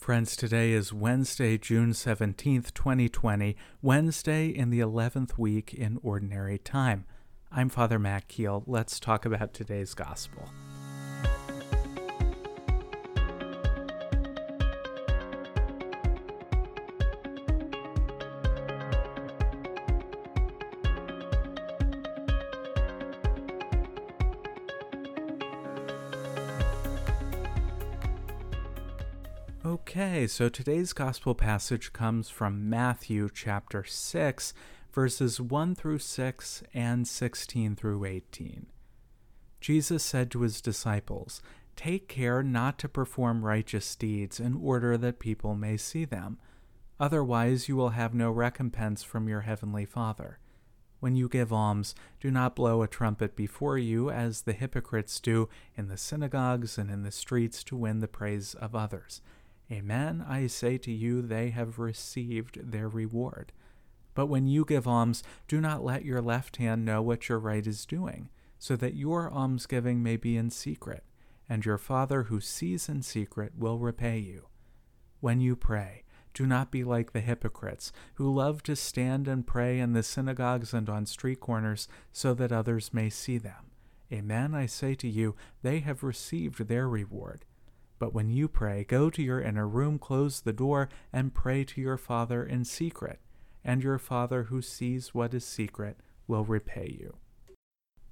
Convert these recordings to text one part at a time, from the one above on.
Friends, today is Wednesday, June 17th, 2020, Wednesday in the 11th week in Ordinary Time. I'm Father Matt Keel. Let's talk about today's Gospel. Okay, so today's gospel passage comes from Matthew chapter 6, verses 1 through 6 and 16 through 18. Jesus said to his disciples, Take care not to perform righteous deeds in order that people may see them. Otherwise, you will have no recompense from your heavenly Father. When you give alms, do not blow a trumpet before you, as the hypocrites do in the synagogues and in the streets to win the praise of others. Amen, I say to you, they have received their reward. But when you give alms, do not let your left hand know what your right is doing, so that your almsgiving may be in secret, and your Father who sees in secret will repay you. When you pray, do not be like the hypocrites, who love to stand and pray in the synagogues and on street corners, so that others may see them. Amen, I say to you, they have received their reward. But when you pray, go to your inner room, close the door, and pray to your Father in secret, and your Father who sees what is secret will repay you.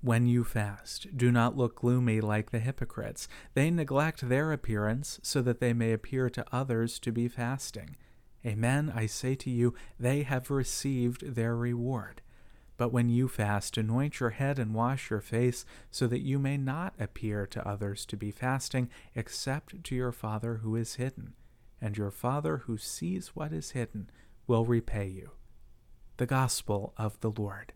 When you fast, do not look gloomy like the hypocrites. They neglect their appearance so that they may appear to others to be fasting. Amen, I say to you, they have received their reward. But when you fast, anoint your head and wash your face, so that you may not appear to others to be fasting, except to your Father who is hidden. And your Father who sees what is hidden will repay you. The Gospel of the Lord.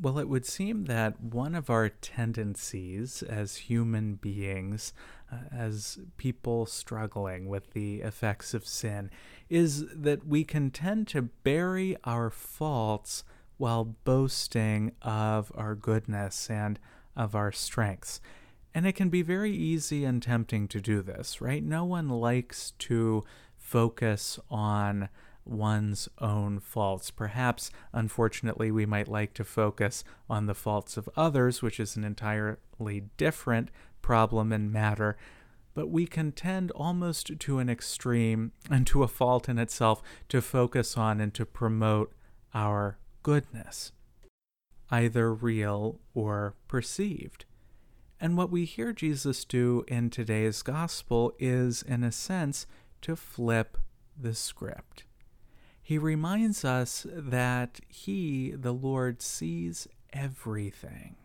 Well, it would seem that one of our tendencies as human beings, uh, as people struggling with the effects of sin, is that we can tend to bury our faults while boasting of our goodness and of our strengths. And it can be very easy and tempting to do this, right? No one likes to focus on one's own faults. Perhaps, unfortunately, we might like to focus on the faults of others, which is an entirely different problem and matter. But we can tend almost to an extreme and to a fault in itself to focus on and to promote our goodness, either real or perceived. And what we hear Jesus do in today's gospel is, in a sense, to flip the script. He reminds us that He, the Lord, sees everything,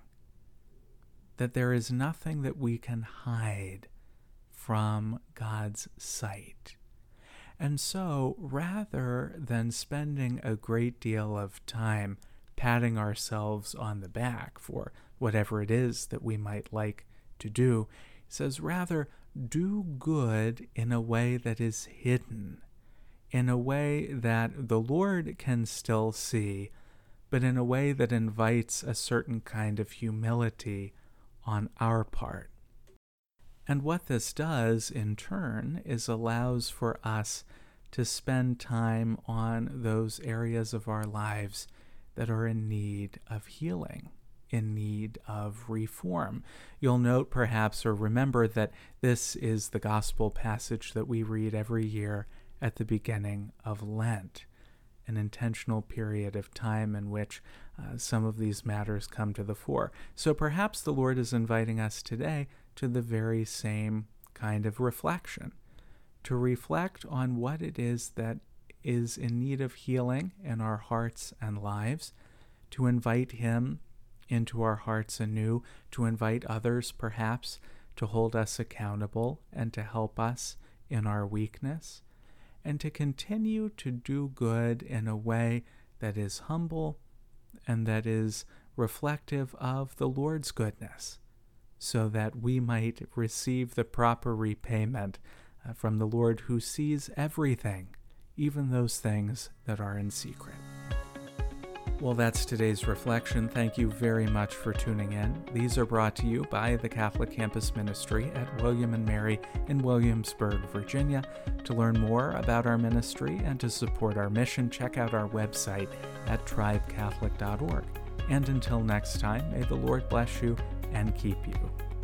that there is nothing that we can hide from God's sight. And so, rather than spending a great deal of time patting ourselves on the back for whatever it is that we might like to do, he says, rather do good in a way that is hidden, in a way that the Lord can still see, but in a way that invites a certain kind of humility on our part. And what this does in turn is allows for us to spend time on those areas of our lives that are in need of healing, in need of reform. You'll note perhaps or remember that this is the gospel passage that we read every year at the beginning of Lent, an intentional period of time in which uh, some of these matters come to the fore. So perhaps the Lord is inviting us today to the very same kind of reflection, to reflect on what it is that is in need of healing in our hearts and lives, to invite Him into our hearts anew, to invite others perhaps to hold us accountable and to help us in our weakness, and to continue to do good in a way that is humble and that is reflective of the Lord's goodness so that we might receive the proper repayment uh, from the Lord who sees everything, even those things that are in secret. Well, that's today's reflection. Thank you very much for tuning in. These are brought to you by the Catholic Campus Ministry at William and Mary in Williamsburg, Virginia. To learn more about our ministry and to support our mission, check out our website at tribecatholic.org. And until next time, may the Lord bless you and keep you.